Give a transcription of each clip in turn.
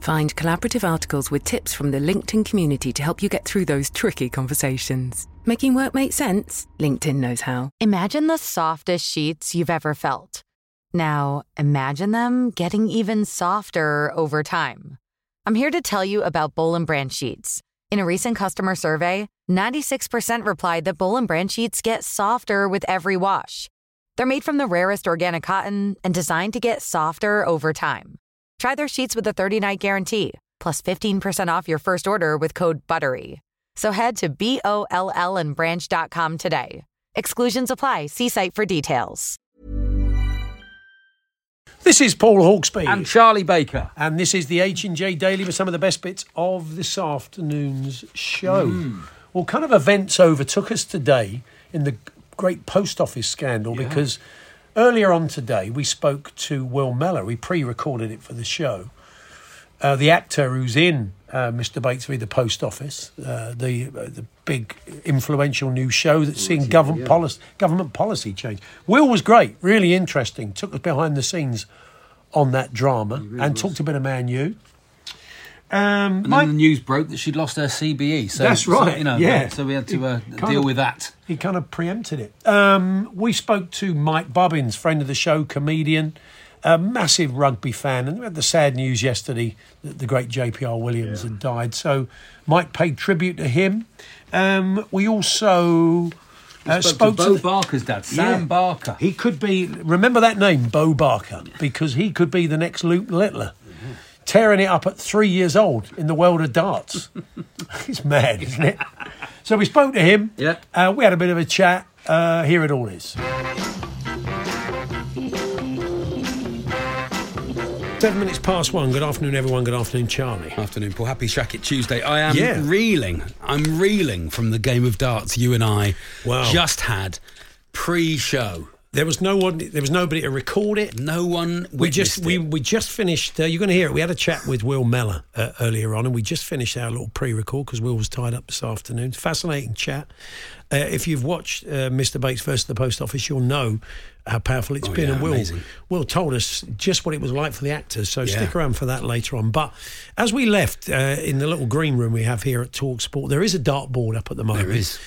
Find collaborative articles with tips from the LinkedIn community to help you get through those tricky conversations. Making work make sense? LinkedIn knows how. Imagine the softest sheets you've ever felt. Now, imagine them getting even softer over time. I'm here to tell you about Boll and Branch sheets. In a recent customer survey, 96% replied that Boll and Branch sheets get softer with every wash. They're made from the rarest organic cotton and designed to get softer over time. Try their sheets with a 30-night guarantee, plus 15% off your first order with code BUTTERY. So head to B-O-L-L and branch.com today. Exclusions apply. See site for details. This is Paul Hawksbee. And Charlie Baker. And this is the H&J Daily with some of the best bits of this afternoon's show. Hmm. Well, kind of events overtook us today in the great post office scandal because earlier on today we spoke to Will Mellor. We pre-recorded it for the show. Uh, the actor who's in uh, Mr. Bates v. the Post Office, uh, the uh, the big influential new show that's seeing government policy government policy change. Will was great, really interesting. Took us behind the scenes on that drama and talked a bit of Man U. Um, And Mike- then the news broke that she'd lost her CBE. So That's so, right, you know, yeah. So we had to uh, deal of- with that. He kind of preempted it. Um, we spoke to Mike Bubbins, friend of the show, comedian, a massive rugby fan, and we had the sad news yesterday that the great JPR Williams had died. So Mike paid tribute to him. Um, we also uh, spoke, spoke to Bo the- Barker's dad, Sam Yeah. Barker. He could be. Remember that name, Bo Barker, because he could be the next Luke Littler, tearing it up at three years old in the world of darts. it's mad, isn't it? So we spoke to him. Yeah. Uh, we had a bit of a chat. Uh, here it all is. Seven minutes past one. Good afternoon, everyone. Good afternoon, Charlie. Afternoon, Paul. Happy Shacket Tuesday. I am Yeah. reeling. I'm reeling from the game of darts you and I Wow. just had pre-show. There was no one. There was nobody to record it. No one. We just we, it. we just finished. Uh, you're going to hear it. We had a chat with Will Mellor uh, earlier on, and we just finished our little pre-record because Will was tied up this afternoon. Fascinating chat. Uh, if you've watched uh, Mr. Bates versus the Post Office, you'll know how powerful it's Oh, been. yeah, and Will amazing. Will told us just what it was like for the actors. So Yeah. stick around for that later on. But as we left uh, in the little green room we have here at Talk Sport, there is a dartboard up at the moment. There is.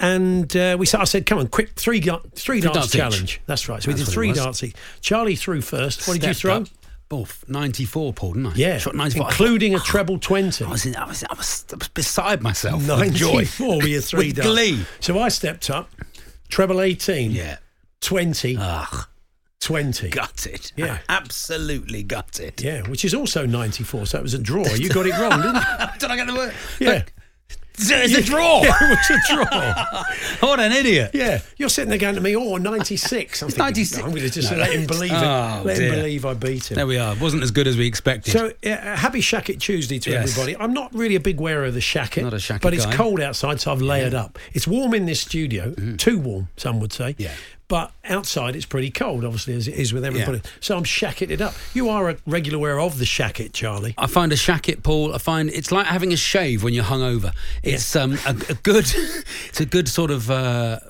And uh, we said, I said, come on, quick, three, darts, darts each. challenge. That's right. So we did three darts each. Charlie threw first. What did you throw? up. Both 94, Paul, didn't I? Yeah, Shot 94. including a treble 20. I was, in, I, was, I, was, I was beside myself. 94 with your three With darts. glee. So I stepped up, treble 18, Yeah. 20, Ugh. 20. Gutted. Yeah. Absolutely gutted. Yeah, which is also 94, so it was a draw. You got it wrong, didn't you? Did I get the word? Yeah. It's a draw. Yeah, it was a draw. what an idiot. Yeah, you're sitting there going to me, oh, 96. I'm thinking, 96. I'm going to just No. let him believe it. Oh, let dear. him believe I beat him. There we are. It Wasn't as good as we expected. So, uh, happy Shacket Tuesday to Yes. everybody. I'm not really a big wearer of the Shacket, Not a Shacket but it's guy. cold outside, so I've layered up. It's warm in this studio, too warm, some would say. Yeah. But outside, it's pretty cold, obviously, as it is with everybody. Yeah. So I'm shacketed up. You are a regular wearer of the Shacket, Charlie. I find a shacket, Paul. I find it's like having a shave when you're hungover. It's um, a, a good, it's a good sort of uh,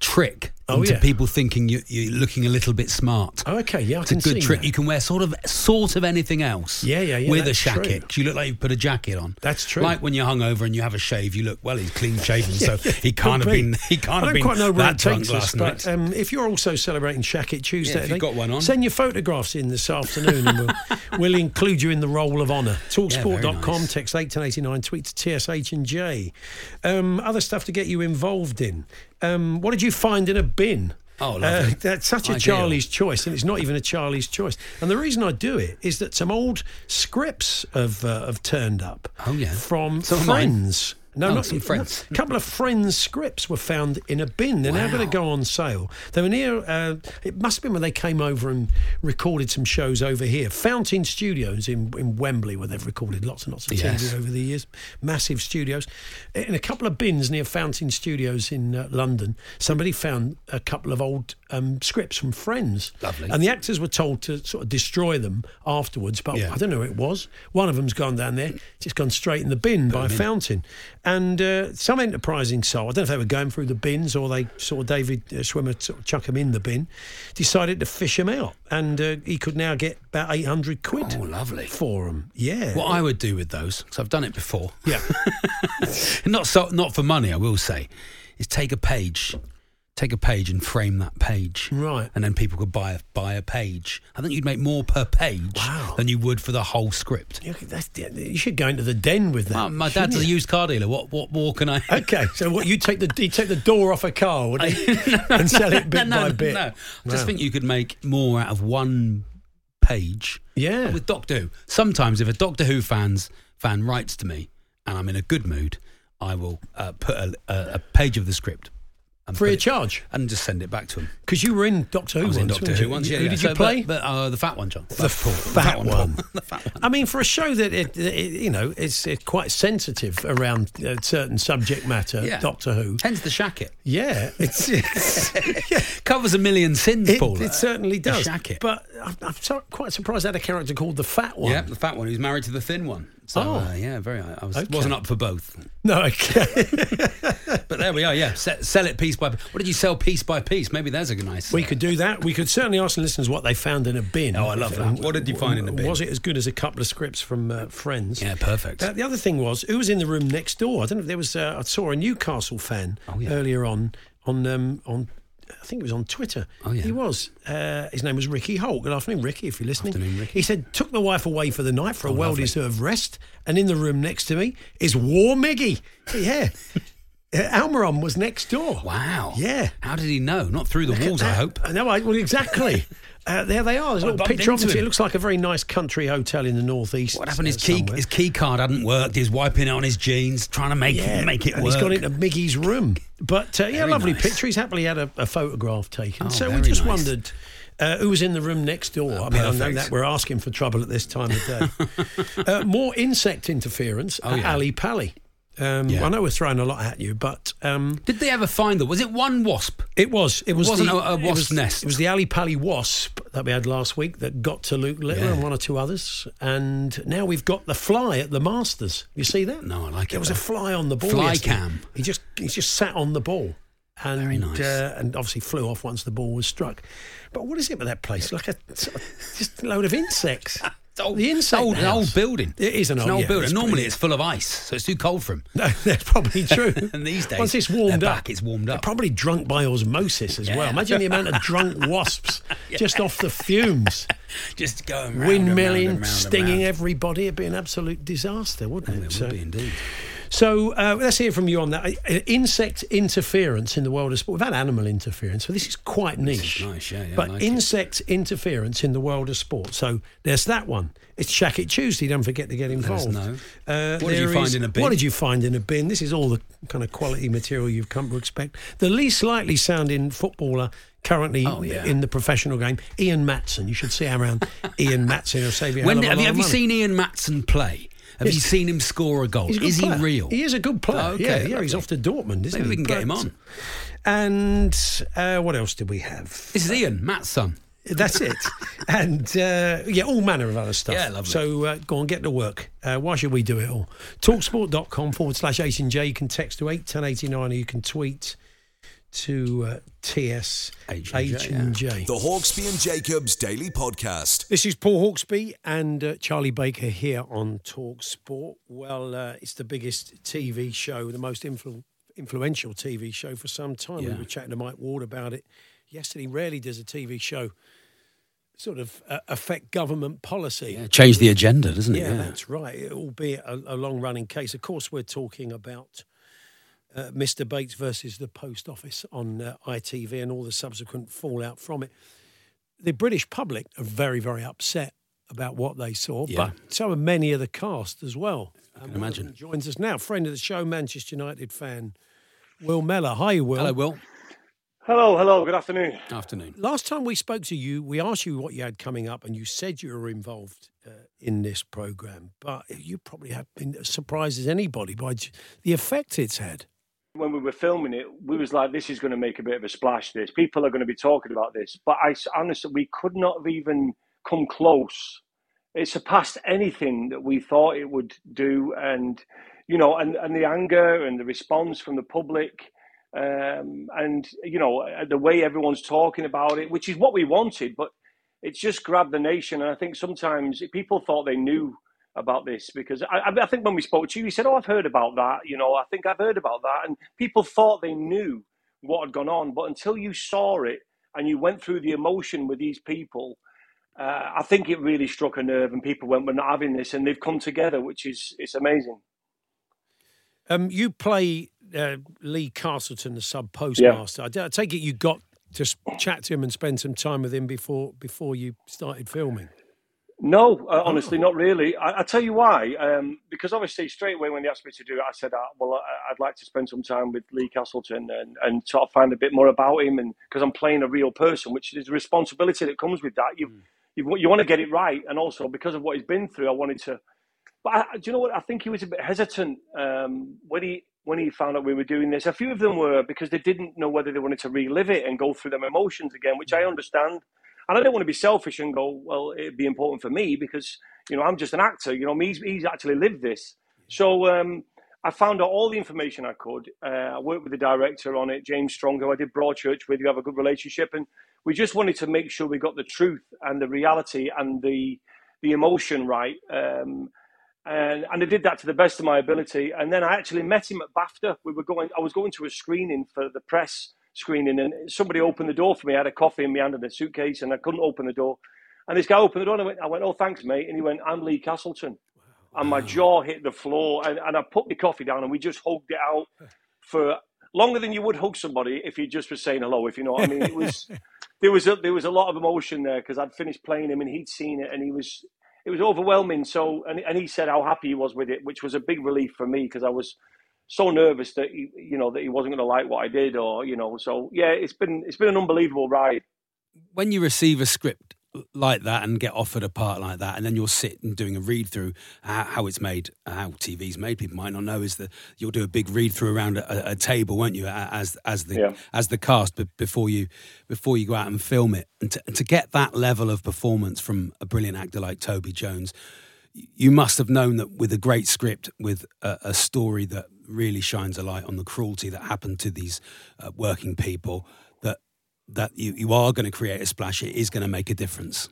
trick Oh, into yeah. people thinking you, you're looking a little bit smart. Oh, okay, yeah, I It's a good trick. that. You can wear sort of sort of anything else. Yeah, yeah, yeah, With a true. you look like you put a jacket on. That's true. Like when you're hungover and you have a shave, you look well. He's clean shaven, so he can't have be. been. He can't I have don't been quite know where that drunk takes last us, night. but um, if you're also celebrating Shacket Tuesday, Yeah, if you've got one on. send your photographs in this afternoon, and we'll, we'll include you in the roll of honour. Talksport.com, nice. text eight ten eighty nine, tweet to TSH and J. Um, other stuff to get you involved in. Um, what did you find in a bin? Oh, Uh, that's such a Ideal. Charlie's choice, and it's not even a Charlie's choice. And the reason I do it is that some old scripts have uh, have turned up. Oh, yeah. from Some of mine. friends No, Oh, not some Friends. A couple of Friends scripts were found in a bin. They're now going to go on sale. They were near. Uh, it must have been when they came over and recorded some shows over here. Fountain Studios in, in Wembley, where they've recorded lots and lots of Yes. TV over the years. Massive studios. In a couple of bins near Fountain Studios in uh, London, somebody found a couple of old um, scripts from Friends. Lovely. And the actors were told to sort of destroy them afterwards, but Yeah. I don't know who it was. One of them's gone down there, just gone straight in the bin by Fountain. And uh, some enterprising soul, I don't know if they were going through the bins or they saw David uh, Schwimmer sort of chuck them in the bin, decided to fish them out. And uh, he could now get about 800 quid Oh, lovely. for them. Yeah. What I would do with those, because I've done it before, yeah. not so, not for money, I will say, is take a page, take a page and frame that page, Right. and then people could buy a, buy a page. I think you'd make more per page Wow. than you would for the whole script. That's, you should go into the den with that. Well, my dad's a used car dealer. What what more can I? Okay, so what you take the you take the door off a car would you? and sell it bit no, by no, bit. No, I just Wow. think you could make more out of one page. Yeah. With Doctor Who, sometimes if a Doctor Who fans fan writes to me and I'm in a good mood, I will uh, put a, a, a page of the script Free of charge and just send it back to him. because you were in Doctor Who I was in once. Doctor Who once. Yeah, Who yeah. did So, you play? But, but, uh, the fat one, John. The fat one. the fat one. I mean, for a show that it, it you know it's, it's quite sensitive around uh, certain subject matter, Yeah. Doctor Who. Hence the shacket. Yeah, it's, it's Covers a million sins, it, Paul. it certainly The does. shacket. But I'm, I'm so, quite surprised they had a character called the Fat One. yeah, the fat one who's married to the thin one. So Oh. uh, yeah, very. I was, Okay. wasn't up for both. No, okay. But there we are. Yeah, Se- sell it piece by. Piece. What did you sell piece by piece? Maybe there's a nice. we could do that. We could certainly ask the listeners what they found in a bin. Oh, I love that. What did you find in the bin? Was it as good as a couple of scripts from uh, Friends? Yeah, perfect. Uh, the other thing was, who was in the room next door? I don't know if there was. Uh, I saw a Newcastle fan Oh, yeah. earlier on on um, on. I think it was on Twitter. Oh, yeah. He was. Uh, his name was Ricky Holt. Good afternoon, Ricky, if you're listening. Afternoon, Ricky. He said, took the wife away for the night for a Oh, well lovely. deserved rest. And in the room next to me is War Miggy. Yeah. uh, Almiron was next door. Wow. Yeah. How did he know? Not through the walls, I hope. No, I, well, exactly. Uh, there they are. There's a little picture of them. It looks like a very nice country hotel in the northeast. What happened? His uh, key, somewhere. his key card hadn't worked. He's wiping it on his jeans, trying to make yeah, it make it and work. he's gone into Miggy's room. But uh, yeah, lovely nice. picture. He's happily had a, a photograph taken. Oh, so we just nice. wondered uh, who was in the room next door. I mean, I know that we're asking for trouble at this time of day. uh, more insect interference Oh, at yeah. Ali Pally. Um, Yeah. I know we're throwing a lot at you, but um, Did they ever find them? Was it one wasp? it was it was wasn't the, a- a it wasp was- nest. It was the Ali Pally wasp that we had last week that got to Luke Littler Yeah. and one or two others, and now we've got the fly at the Masters. You see that? No, I like it, There was a fly on the ball. Fly yesterday. cam. He just he just sat on the ball. And, Very nice. uh, and obviously flew off once the ball was struck. But what is it with that place? Like a just a load of insects. It's old, the insect old, an house. old building. It is an It's old, an old yeah, building. it's Normally, pretty- it's full of ice, so it's too cold for them. No, that's probably true. And these days, once it's warmed up, back, it's warmed they're up. probably drunk by osmosis as well. Imagine the amount of drunk wasps just off the fumes, Just going round and round and windmilling, round and stinging round. everybody. It'd be an absolute disaster, wouldn't oh, it? It So- would be indeed. So uh, let's hear from you on that. Uh, Insect interference in the world of sport. We've had animal interference, so this is quite niche. nice, yeah, yeah, but like it. insect interference in the world of sport. So there's that one. It's Shacket Tuesday. Don't forget to get involved. know. Uh, What did you find is- in a bin? What did you find in a bin? This is all the kind of quality material you've come to expect. The least likely sounding footballer currently Oh, yeah. in the professional game, Ian Maatsen. You should see around Ian Maatsen. He'll save you When, have you, lot have of you money. seen Ian Maatsen play? Have Yes. you seen him score a goal? A Is player. he real? He is a good player. Okay, yeah, yeah. He's off to Dortmund, isn't Maybe he? we can get him on. And uh, what else did we have? This is Ian, Matt's son. That's it. and uh, yeah, all manner of other stuff. Yeah, lovely. So uh, go on, get to work. Uh, why should we do it all? Talksport.com forward slash H and J. You can text to 81089 or you can tweet to uh, TS H and J, H and J. The Hawksbee and Jacobs Daily Podcast. This is Paul Hawksbee and uh, Charlie Baker here on Talk Sport. Well, uh, it's the biggest TV show, the most influ- influential TV show for some time. We were chatting to Mike Ward about it yesterday. Rarely does a TV show sort of uh, affect government policy. Yeah, change the agenda, doesn't it? Yeah, that's right. Albeit a, a long running case. Of course, we're talking about uh, Mr. Bates versus the Post Office on uh, ITV and all the subsequent fallout from it. The British public are very, very upset about what they saw, Yeah. but so are many of the cast as well. And can one of imagine. Joins us now, friend of the show, Manchester United fan, Will Mellor. Hi, Will. Hello, Will. Hello, hello, good afternoon. Afternoon. Last time we spoke to you, we asked you what you had coming up, and you said you were involved uh, in this program. But you probably have been as surprised as anybody by the effect it's had. When we were filming it, we was like, this is going to make a bit of a splash, this. People are going to be talking about this. But I honestly, we could not have even come close. It surpassed anything that we thought it would do. And, you know, and, and the anger and the response from the public um, and, you know, the way everyone's talking about it, which is what we wanted. But it's just grabbed the nation. And I think sometimes people thought they knew about this because I, I think when we spoke to you, you said, "Oh, I've heard about that." You know, I think I've heard about that, and people thought they knew what had gone on, but until you saw it and you went through the emotion with these people, uh, I think it really struck a nerve, and people went, "We're not having this," and they've come together, which is it's amazing. Um, you play uh, Lee Castleton, the sub postmaster. I, I take it you got to chat to him and spend some time with him before before you started filming. No, uh, honestly, not really. I, I tell you why. Um, because obviously, straight away when they asked me to do it, I said, uh, "Well, I, I'd like to spend some time with Lee Castleton and, and sort of find a bit more about him." And because I'm playing a real person, which is a responsibility that comes with that. You, you, you want to get it right, and also because of what he's been through, I wanted to. But I, do you know what? I think he was a bit hesitant um, when he when he found out we were doing this. A few of them were because they didn't know whether they wanted to relive it and go through them emotions again, which I understand. And I don't want to be selfish and go, well, it'd be important for me because you know I'm just an actor. You know, he's he's actually lived this. So um, I found out all the information I could. Uh, I worked with the director on it, James Strong, who I did Broadchurch with. You have a good relationship, and we just wanted to make sure we got the truth and the reality and the the emotion right. Um, and and I did that to the best of my ability. And then I actually met him at BAFTA. We were going. I was going to a screening for the press screening, and somebody opened the door for me. I had a coffee in my hand and a suitcase, and I couldn't open the door. And this guy opened the door, and I went, I went "Oh, thanks, mate." And he went, "I'm Lee Castleton," and my jaw hit the floor. And, and I put my coffee down, and we just hugged it out for longer than you would hug somebody if you just were saying hello. If you know what I mean, it was there was a, there was a lot of emotion there because I'd finished playing him, and he'd seen it, and he was it was overwhelming. So, and, and he said how happy he was with it, which was a big relief for me because I was so nervous that he, you know, that he wasn't going to like what I did, or you know. So, yeah, it's been it's been an unbelievable ride. when you receive a script like that and get offered a part like that, and then you're sitting doing a read through how, it's made, how TV's made. People might not know is that you'll do a big read through around a, a table, won't you, as as the Yeah. as the cast be- before you before you go out and film it, and to, and to get that level of performance from a brilliant actor like Toby Jones. You must have known that with a great script, with a, a story that really shines a light on the cruelty that happened to these uh, working people, that that you, you are going to create a splash. It is going to make a difference.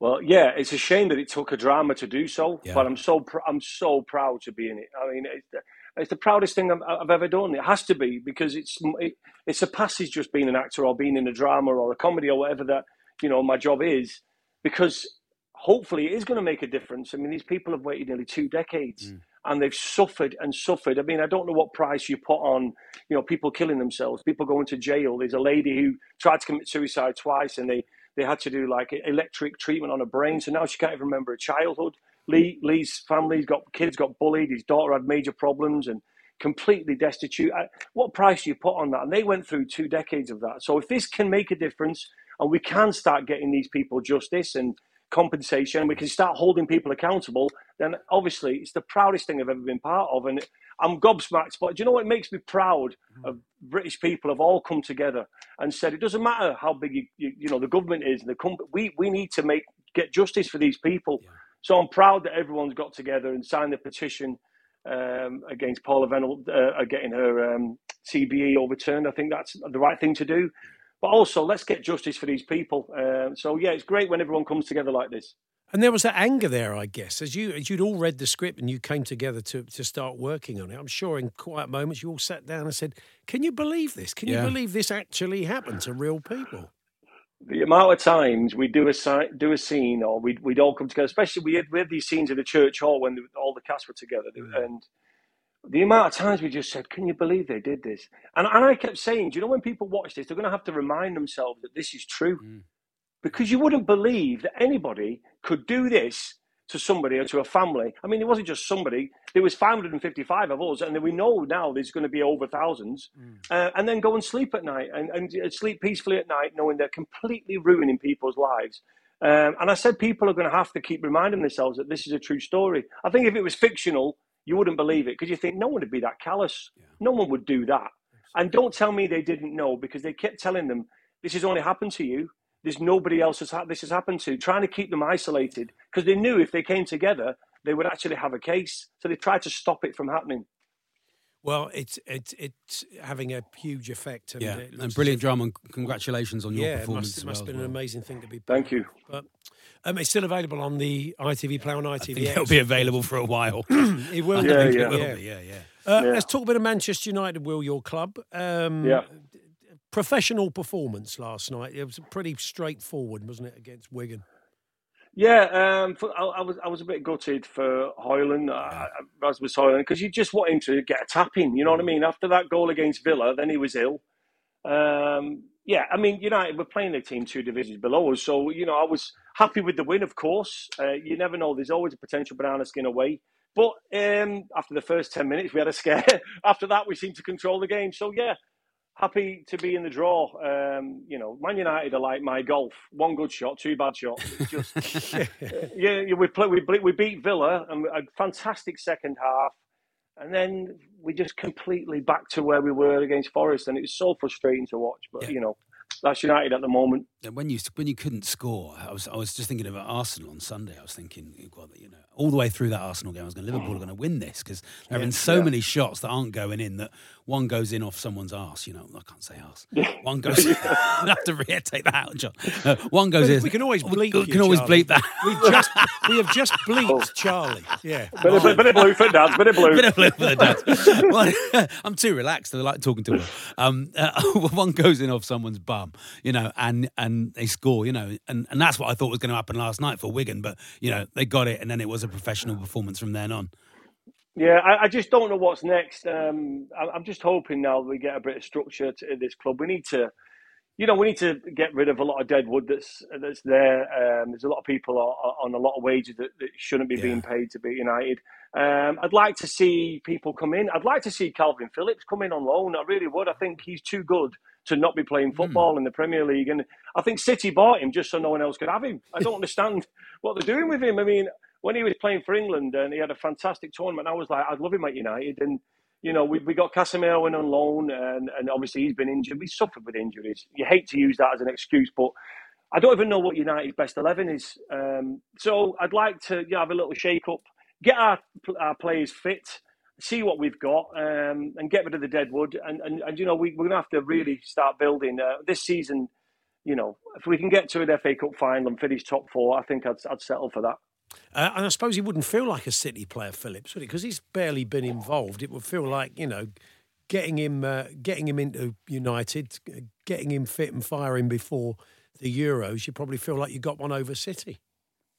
Well, yeah, it's a shame that it took a drama to do so, Yeah. but I'm so pr- I'm so proud to be in it. I mean, it's the, it's the proudest thing I've, I've ever done. It has to be because it's it, it surpasses just being an actor or being in a drama or a comedy or whatever that you know my job is. Because hopefully it is going to make a difference. I mean, these people have waited nearly two decades. And they've suffered and suffered. I mean, I don't know what price you put on, you know, people killing themselves, people going to jail. There's a lady who tried to commit suicide twice, and they they had to do like electric treatment on her brain. So now she can't even remember her childhood. Lee Lee's family's got kids got bullied. His daughter had major problems and completely destitute. What price do you put on that? And they went through two decades of that. So if this can make a difference, and we can start getting these people justice and compensation, we can start holding people accountable, then obviously it's the proudest thing I've ever been part of. And I'm gobsmacked. But do you know what makes me proud of British people have all come together and said it doesn't matter how big you, you, you know the government is, the com- we we need to make get justice for these people. So I'm proud that everyone's got together and signed the petition um, against Paula Vennells uh, getting her um, CBE overturned. I think that's the right thing to do. But also, let's get justice for these people. Um so yeah, it's great when everyone comes together like this. And there was that anger there, I guess, as you as you'd all read the script and you came together to to start working on it. I'm sure in quiet moments you all sat down and said, "Can you believe this? Can Yeah. you believe this actually happened to real people?" the amount of times we do a si- do a scene or we'd, we'd all come together, especially we had, we had these scenes in the church hall when the, all the cast were together. And the amount of times we just said, Can you believe they did this? And, and I kept saying, Do you know when people watch this, they're going to have to remind themselves that this is true? Because you wouldn't believe that anybody could do this to somebody or to a family. I mean, it wasn't just somebody. There was 555 of us, and then we know now there's going to be over thousands. Uh, and then go and sleep at night and, and sleep peacefully at night, knowing they're completely ruining people's lives. Um, and I said people are going to have to keep reminding themselves that this is a true story. I think if it was fictional, you wouldn't believe it because you think no one would be that callous. No one would do that. And don't tell me they didn't know because they kept telling them this has only happened to you. There's nobody else has ha- this has happened to. Trying to keep them isolated because they knew if they came together, they would actually have a case. So they tried to stop it from happening. Well, it's it's it's having a huge effect. And Yeah, it and brilliant if- drama. And congratulations on your yeah, it performance. must, it as must well have as been an amazing thing to be. Thank you. But um, it's still available on the ITV Play on I ITV. think it'll be available for a while. It will. Yeah, yeah. It will yeah. be, yeah, yeah. Uh, Yeah. Let's talk a bit of Manchester United. Will your club? Um, Yeah. Professional performance last night. It was pretty straightforward, wasn't it, against Wigan? Yeah, um, for, I, I was I was a bit gutted for Hojlund, uh, Rasmus Hojlund, because you just want him to get a tap in. You know what I mean? After that goal against Villa, then he was ill. Um, yeah, I mean, United were playing a team two divisions below us, so you know I was happy with the win. Of course, uh, you never know. There's always a potential banana skin away. But um, after the first ten minutes, we had a scare. after that, we seemed to control the game. So yeah, happy to be in the draw. Um, you know, Man United are like my golf: one good shot, two bad shots. It's just yeah, yeah, we play, we we beat Villa and a fantastic second half, and then we just completely back to where we were against Forest, and it was so frustrating to watch. But Yeah. you know, that's United at the moment. And when you when you couldn't score, I was I was just thinking about Arsenal on Sunday. I was thinking, God, you know, all the way through that Arsenal game, I was going, Liverpool are going to win this because there have been so many shots that aren't going in that one goes in off someone's arse. You know, I can't say arse. One goes. I have to re- take that out, John. No, one goes in. We can always bleep. We you, can always Charlie. bleep that. We've just we have just bleeped Charlie. Yeah. Bit of, bit of blue for Dad, bit of blue. Bit of blue for the dad. Well, I'm too relaxed. I like talking to her. Um, uh, one goes in off someone's you know, and and they score, you know, and, and that's what I thought was going to happen last night for Wigan. But you know, they got it, and then it was a professional performance from then on. Yeah, I, I just don't know what's next. Um, I, I'm just hoping now we get a bit of structure to this club. We need to, you know, we need to get rid of a lot of dead wood that's that's there. Um, there's a lot of people on, on a lot of wages that, that shouldn't be being paid to be United. Um, I'd like to see people come in. I'd like to see Kalvin Phillips come in on loan. I really would. I think he's too good to not be playing football in the Premier League. And I think City bought him just so no one else could have him. I don't understand what they're doing with him. I mean, when he was playing for England and he had a fantastic tournament, I was like, I'd love him at United. And you know, we, we got Casemiro in on loan, and, and obviously he's been injured. We suffered with injuries. You hate to use that as an excuse, but I don't even know what United's best eleven is. Um, so I'd like to yeah, have a little shake up, get our our players fit, see what we've got, um, and get rid of the dead wood. And and, and you know, we, we're gonna have to really start building uh, this season. You know, if we can get to an FA Cup final and finish top four, I think I'd, I'd settle for that. Uh, and I suppose he wouldn't feel like a City player, Phillips, would he? Because he's barely been involved. It would feel like you know, getting him, uh, getting him into United, getting him fit and firing before the Euros. You probably feel like you got one over City.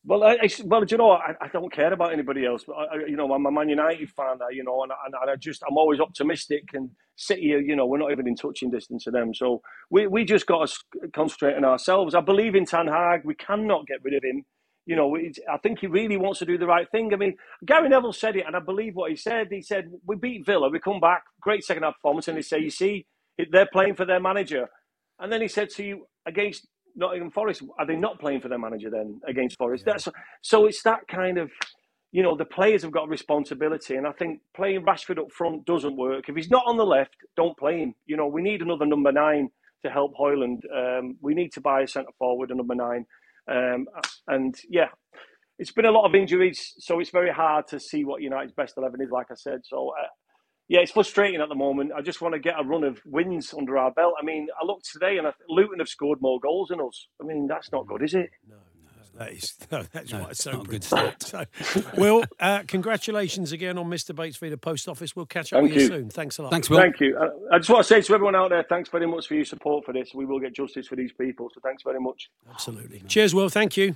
Well, I, I, well, do you know, I, I don't care about anybody else. But I, you know, I'm a Man United fan. You know, and, and, and I just, I'm always optimistic. And City, uh, you know, we're not even in touching distance of them. So we, we just got to concentrate on ourselves. I believe in Ten Hag. We cannot get rid of him. You know, I think he really wants to do the right thing. I mean, Gary Neville said it, and I believe what he said. He said, "We beat Villa, we come back, great second half performance," and they say, "You see, they're playing for their manager." And then he said to you, against Nottingham Forest, are they not playing for their manager then against Forest? That's so it's that kind of, you know, the players have got responsibility, and I think playing Rashford up front doesn't work. If he's not on the left, don't play him. You know, we need another number nine to help Hojlund. Um, we need to buy a centre forward, a number nine, um, and yeah. It's been a lot of injuries, so it's very hard to see what United's best eleven is. Like I said, so uh, yeah, it's frustrating at the moment. I just want to get a run of wins under our belt. I mean, I looked today and I, Luton have scored more goals than us. I mean, that's not good, is it? That is, no, that's No, why it's it's so not good brilliant. So, Will, uh, congratulations again on Mr. Bates via the post office. We'll catch up Thank with you you. soon. Thanks a lot. Thanks, Will. Thank you. Uh, I just want to say to everyone out there, thanks very much for your support for this. We will get justice for these people. So thanks very much. Absolutely. Cheers, Will. Thank you.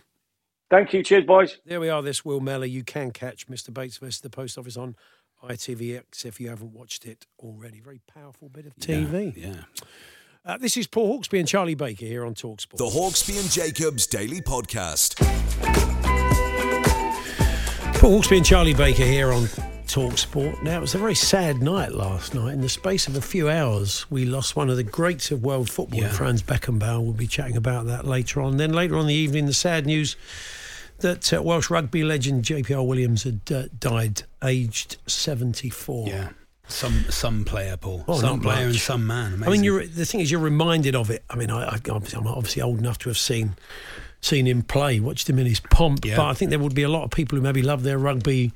Thank you. Cheers, boys. There we are. This Will Mellor. You can catch Mr. Bates versus the post office on ITVX if you haven't watched it already. Very powerful bit of TV. Yeah. Uh, this is Paul Hawksbee and Charlie Baker here on Talksport. The Hawksbee and Jacobs Daily Podcast. Paul Hawksbee and Charlie Baker here on Talk Sport. Now, it was a very sad night last night. In the space of a few hours, we lost one of the greats of world football, Yeah. Franz Beckenbauer. We'll be chatting about that later on. Then later on in the evening, the sad news that uh, Welsh rugby legend JPR Williams had uh, died, aged 74. Yeah. Some some player, Paul. Oh, some player and some man. I mean, you're, the thing is, you're reminded of it. I mean, I, I, I'm obviously old enough to have seen seen him play, watched him in his pomp. Yeah. But I think there would be a lot of people who maybe love their rugby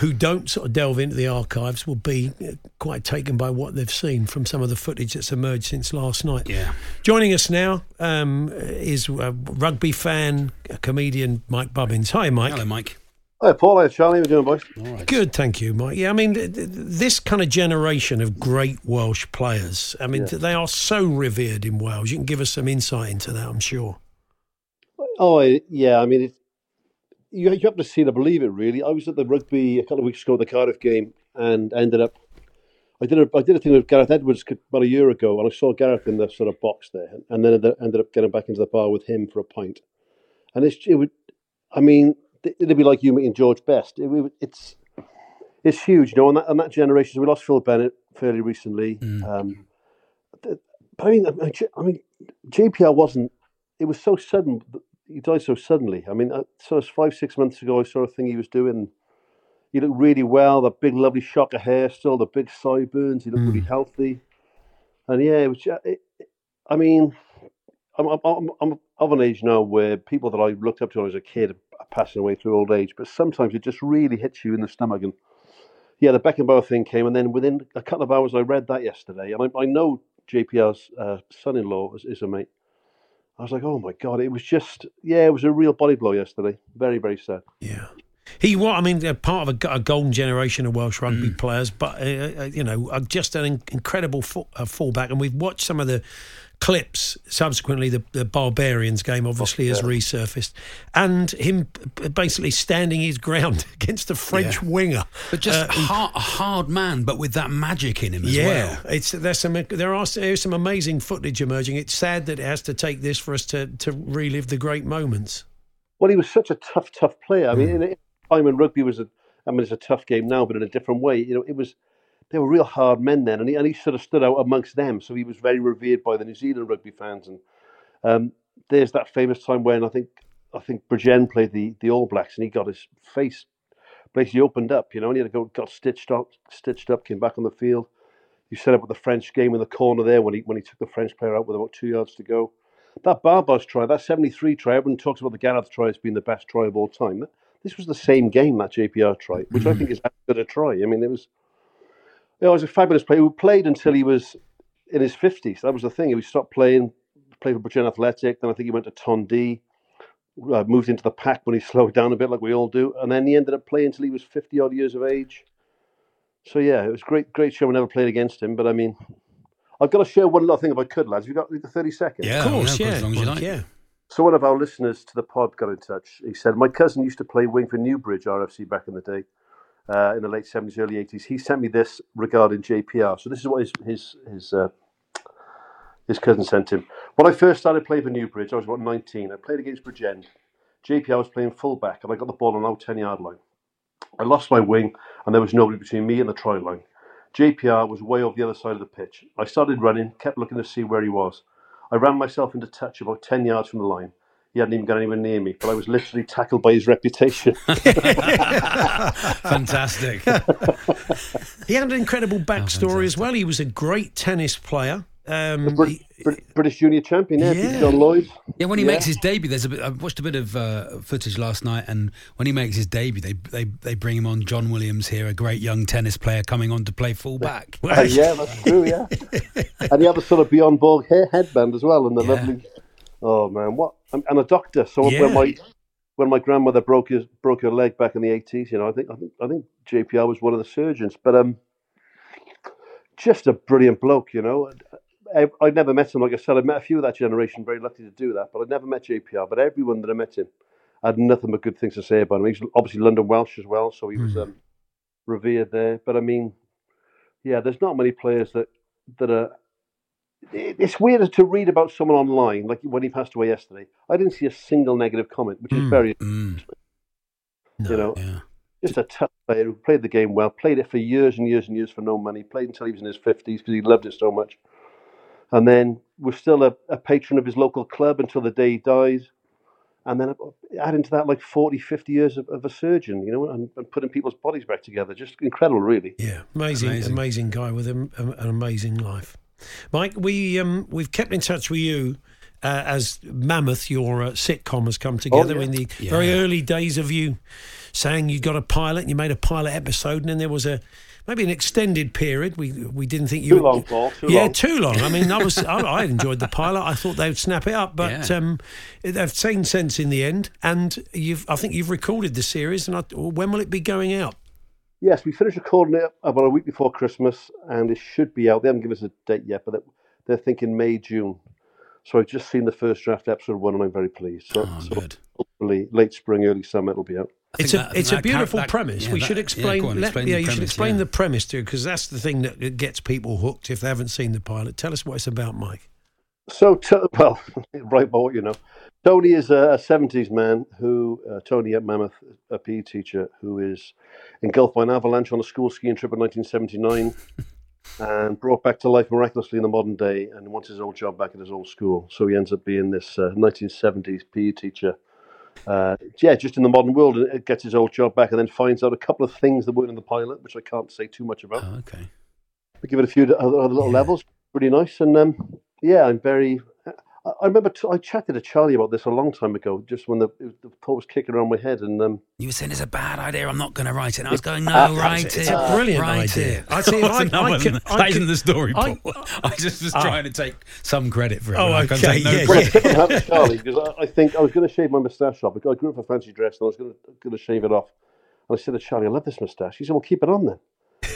who don't sort of delve into the archives will be uh, quite taken by what they've seen from some of the footage that's emerged since last night. Yeah. Joining us now um, is a rugby fan, a comedian, Mike Bubbins. Hi, Mike. Hello, Mike. Hi, Paul. Hi, Charlie. How are you doing, boys? All right. Good, thank you, Mike. Yeah, I mean, th- th- this kind of generation of great Welsh players, I mean, Yeah. they are so revered in Wales. You can give us some insight into that, I'm sure. Oh, yeah. I mean, it, you, you have to see to believe it, really. I was at the rugby a couple of weeks ago, the Cardiff game, and ended up. I did a I did a thing with Gareth Edwards about a year ago, and I saw Gareth in the sort of box there, and then ended ended up getting back into the bar with him for a pint. And it's it would, I mean, it'd be like you meeting George Best. It, it's it's huge, you know. And that, and that generation, so we lost Phil Bennett fairly recently. Um, but I mean, I mean, J- I mean, JPR wasn't. It was so sudden. He died so suddenly. I mean, uh, so it's five, six months ago. I saw a thing he was doing. He looked really well. The big, lovely shock of hair, still the big sideburns. He looked really healthy, and yeah, it was. It, I mean, I'm, I'm, I'm, I'm of an age now where people that I looked up to when I was a kid are passing away through old age. But sometimes it just really hits you in the stomach. And yeah, the Beckenbauer thing came, and then within a couple of hours, I read that yesterday, and I, I know JPR's uh, son-in-law is, is a mate. I was like, oh my god, it was just yeah, it was a real body blow yesterday. Very, very sad. Yeah. He was, I mean, part of a, a golden generation of Welsh rugby players, but, uh, uh, you know, uh, just an incredible fu- uh, fullback. And we've watched some of the clips subsequently. The, the Barbarians game obviously has resurfaced. And him basically standing his ground against a French Yeah. winger. But just Uh, hard, a hard man, but with that magic in him as yeah, well. it's there's some there are there's some amazing footage emerging. It's sad that it has to take this for us to to relive the great moments. Well, he was such a tough, tough player. I mean, in a time when rugby was a, I mean, it's a tough game now, but in a different way. You know, it was they were real hard men then, and he, and he sort of stood out amongst them. So he was very revered by the New Zealand rugby fans. And um, there's that famous time when I think I think Bridgend played the the All Blacks, and he got his face basically opened up. You know, and he had to go got stitched up, stitched up, came back on the field. He set up with the French game in the corner there when he when he took the French player out with about two yards to go. That Barbos try, that 73 try, everyone talks about the Gareth try as being the best try of all time. This was the same game, that JPR try, which I think is as good a try. I mean, it was, you know, he was a fabulous player who played until he was in his 50s. That was the thing. He stopped playing, played for Bridgend Athletic, then I think he went to Tondu, uh, moved into the pack when he slowed down a bit, like we all do, and then he ended up playing until he was 50 odd years of age. So, yeah, it was great, great show. I never played against him, but I mean, I've got to share one little thing if I could, lads. Have you got 30 seconds? Yeah, of course, yeah, yeah, as long as you like. yeah. So one of our listeners to the pod got in touch. He said, "My cousin used to play wing for Newbridge RFC back in the day, uh, in the late seventies, early eighties. He sent me this regarding JPR. So this is what his his his, uh, his cousin sent him. When I first started playing for Newbridge, I was about nineteen. I played against Bridgend. JPR was playing fullback, and I got the ball on our ten yard line. I lost my wing, and there was nobody between me and the try line. JPR was way over the other side of the pitch. I started running, kept looking to see where he was. I ran myself into touch about 10 yards from the line. He hadn't even got anywhere near me, but I was literally tackled by his reputation. Fantastic. He had an incredible backstory as well. He was a great tennis player. Um, Brit- he- Brit- British junior champion, yeah, Yeah. John Lloyd. Yeah, when he Yeah. makes his debut, there's a bit. I watched a bit of uh, footage last night, and when he makes his debut, they they they bring him on. John Williams here, a great young tennis player, coming on to play fullback. Uh, yeah, that's true, yeah. and he had the sort of Björn Borg hair headband as well, and the Yeah. lovely. Oh man, what? And, and a doctor. So Yeah. when my when my grandmother broke his broke her leg back in the eighties, you know, I think I think I think JPR was one of the surgeons, but um, just a brilliant bloke, you know. I, I'd never met him, like I said. I met a few of that generation, very lucky to do that, but I'd never met JPR. But everyone that I met him had nothing but good things to say about him. He's obviously London Welsh as well, so he was um, revered there. But I mean, yeah, there's not many players that that are. It- It's weird to read about someone online, like when he passed away yesterday. I didn't see a single negative comment, which is very, Mm, you know. yeah. Just a tough player who played the game well, played it for years and years and years for no money, played until he was in his 50s because he loved it so much. And then was still a, a patron of his local club until the day he died. And then add into that like 40, 50 years of, of a surgeon, you know, and, and putting people's bodies back together. Just incredible, really. Yeah, amazing, amazing, amazing guy with a, a, an amazing life. Mike, we um, we've kept in touch with you uh, as Mammoth, your uh, sitcom, has come together Oh, yeah. in the Yeah. very early days of you saying you got a pilot, and you made a pilot episode, and then there was a maybe an extended period. We we didn't think you Too long, Paul. Too yeah, long. too long. I mean, I was I, I enjoyed the pilot. I thought they'd snap it up, but Yeah. um, they've seen sense in the end. And you've I think you've recorded the series. And I, when will it be going out? Yes, we finished recording it about a week before Christmas, and it should be out. They haven't given us a date yet, but they're thinking May, June. So I've just seen the first draft episode one, and I'm very pleased. So, Oh, so good. hopefully late spring, early summer, it'll be out. It's a that- it's that a beautiful that- premise. yeah, we that- should explain. go on, let- yeah, the you should premise, explain yeah. the premise too, because that's the thing that gets people hooked if they haven't seen the pilot. Tell us what it's about, Mike. So, to, well, right about what you know. Tony is a, a 70s man who, uh, Tony at Mammoth, a PE teacher, who is engulfed by an avalanche on a school skiing trip in 1979 and brought back to life miraculously in the modern day and wants his old job back at his old school. So he ends up being this uh, 1970s PE teacher. Uh, yeah, just in the modern world, and it gets his old job back and then finds out a couple of things that weren't in the pilot, which I can't say too much about. Oh, okay. We give it a few other, other little levels. Pretty nice, and um, yeah, I'm very. I, I remember t- I chatted to Charlie about this a long time ago, just when the, the thought was kicking around my head, and um, You were saying it's a bad idea. I'm not going to write it. And I was going, no, Uh, write it's it. a brilliant write idea. It. I see, I- no, I wasn't can- it? I that can- isn't the story, I-. I, just was trying to take some credit for it. Oh, I okay, take no yeah, credit. I Charlie because I, I think I was going to shave my moustache off. I grew up a fancy dress, and I was going to going to shave it off. And I said to Charlie, "I love this moustache." He said, "Well, keep it on then."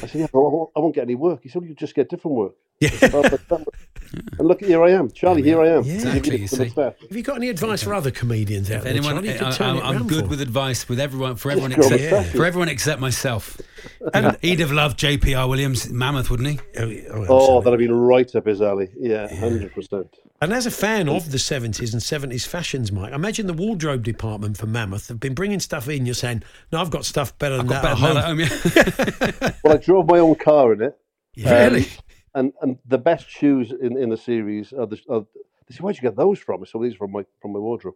I said, "Yeah, but I won't, I won't get any work." He said, well, "You just get different work." Yeah. I said, "Oh, but that- and look, here I am, Charlie. Here I am. Yeah. Exactly, you see. Have you got any advice for other comedians out If there? anyone, Charlie? You could I, turn am it I'm good for. with advice with everyone for everyone except moustaches. for everyone except myself. And he'd have loved JPR Williams, Mammoth, wouldn't he? Oh, oh, Oh, that'd have been right up his alley. Yeah, hundred percent. And as a fan of the 70s and 70s fashions, Mike, I imagine the wardrobe department for Mammoth have been bringing stuff in. You're saying, no, I've got stuff better than Got that better at home. that at home, yeah. Well, I drove my own car in it. Really? Um, and and the best shoes in, in the series are the. Are, they say, where'd you get those from? So these are from my from my wardrobe.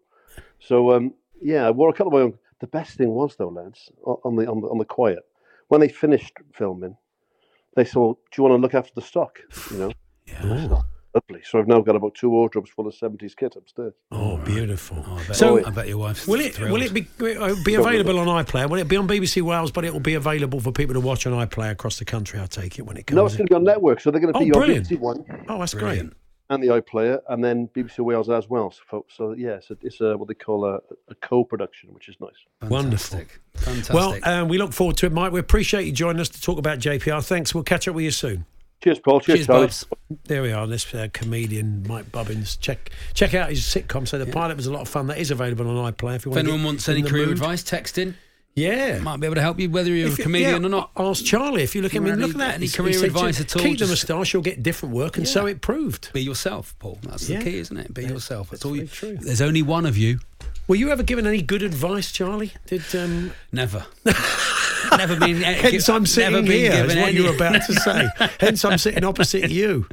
So um, yeah, I wore a couple of my own. The best thing was though, lads, on the on the on the quiet when they finished filming, they said, well, "Do you want to look after the stock?" You know, yeah. Lovely. So I've now got about two wardrobes full of seventies kit upstairs. Oh, beautiful. Oh, I bet, So- I bet your wife's Will it thrilled. will it be uh, be available on iPlayer? Will it be on BBC Wales? But it will be available for people to watch on iPlayer across the country. I take it when it comes. No, it's in. going to be on network, so they're going to Oh, be on brilliant. BBC One Oh, that's Brilliant. and the iPlayer, and then BBC Wales as well. So, folks, so yeah, it's, a, it's a, what they call a, a co-production, which is nice. Wonderful. Fantastic. Fantastic. Well, um, we look forward to it, Mike. We appreciate you joining us to talk about JPR. Thanks. We'll catch up with you soon. Cheers, Paul. Cheers, Cheers, Charlie. There we are. This uh, comedian Mike Bubbins. Check check out his sitcom. So the pilot was a lot of fun. That is available on iPlayer. If you If want. anyone wants any career mood. advice, text in. yeah. Might be able to help you whether you're If a comedian yeah, or not. Ask Charlie if you look If at you him. Look at any- that. any He career said, advice at all, Keep the moustache. You'll get different work, and so it proved. Be yourself, Paul. That's Yeah. the key, isn't it? Be Yeah, yourself. That's that's all you. true. There's only one of you. Were you ever given any good advice, Charlie? Did um, Never. never been. hence I'm sitting been here? Is what you were any- about to say. hence I'm sitting opposite you.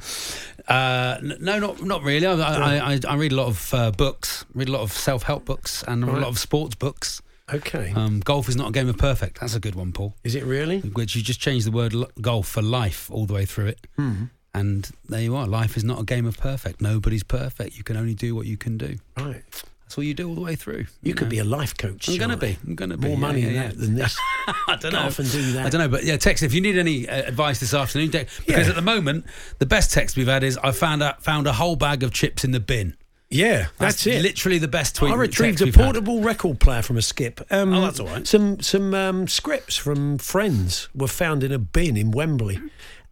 Uh, no, not not really. I, I, I, I read a lot of uh, books, read a lot of self help books, and a lot of sports books. Okay. Um, golf is not a game of perfect. That's a good one, Paul. Is it really? Which you just change the word l- golf for life all the way through it, Hmm. and there you are. Life is not a game of perfect. Nobody's perfect. You can only do what you can do. Right. That's all you do all the way through. You could know. be a life coach. I'm gonna be. I'm gonna be. More Yeah, money yeah, in yeah. that than this. I don't know. off and do that. I don't know, but yeah, text if you need any uh, advice this afternoon. te- Because at the moment, the best text we've had is I found out found a whole bag of chips in the bin. Yeah, that's, it. Literally the best tweet. I retrieved a we've had. portable record player from a skip. Um, Oh, that's all right. Some some um, scripts from Friends were found in a bin in Wembley,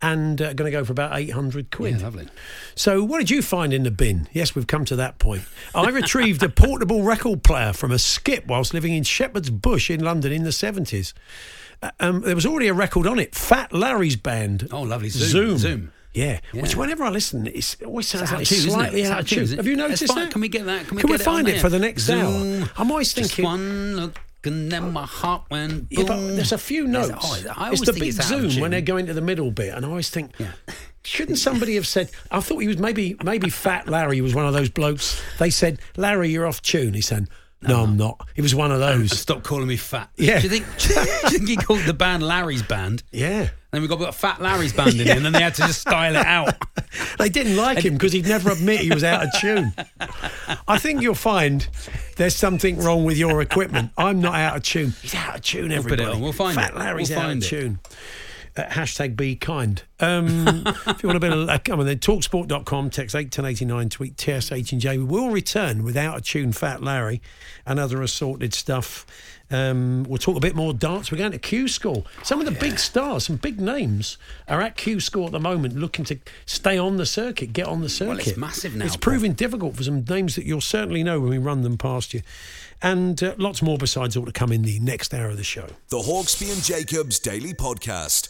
and uh, going to go for about eight hundred quid. Yeah, lovely. So, what did you find in the bin? Yes, we've come to that point. I retrieved a portable record player from a skip whilst living in Shepherd's Bush in London in the 70s. Uh, Um, there was already a record on it Fat Larry's band. Oh, lovely. Zoom. Zoom. Yeah. which whenever I listen, it's, it always sounds like tune, it? slightly out of tune, it? Have you noticed that? Can we get that? Can we Can we it find on it for the next Zoom. hour? I'm always Just thinking. one look and then my heart went. Yeah, but there's a few There's- notes. oh, I it's the think big it's zoom when they're going to the middle bit, and I always think, shouldn't somebody have said? I thought he was maybe maybe Fat Larry was one of those blokes. They said, Larry, you're off tune. He said, No, I'm not. He was one of those. Stop calling me fat. Yeah. Do you think? Do you think he called the band Larry's band? Yeah. And Then we got got Fat Larry's band in, it, and then they had to just style it out. They didn't like him because he'd never admit he was out of tune. I think you'll find there's something wrong with your equipment. I'm not out of tune. He's out of tune, We'll it everybody. on. We'll find Fat it. Larry's We'll out find of it. tune. Uh, hashtag be kind. Um, if you want a bit of, uh, come on then, talksport.com, text 81089, tweet TSH and J. We will return without a tune Fat Larry and other assorted stuff. Um, we'll talk a bit more darts. We're going to Q School. Some of the big stars, some big names are at Q School at the moment looking to stay on the circuit, get on the circuit. Well, it's massive now, It's Paul. proving difficult for some names that you'll certainly know when we run them past you. And uh, lots more besides all to come in the next hour of the show. The Hawksbee and Jacobs Daily Podcast.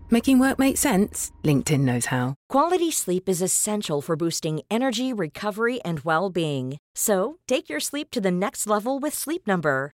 Making work make sense? LinkedIn knows how. Quality sleep is essential for boosting energy, recovery, and well being. So, take your sleep to the next level with Sleep Number.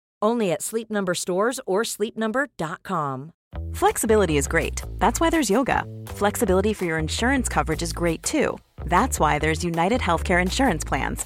Only at Sleep Number stores or sleepnumber.com. Flexibility is great. That's why there's yoga. Flexibility for your insurance coverage is great too. That's why there's United Healthcare Insurance Plans.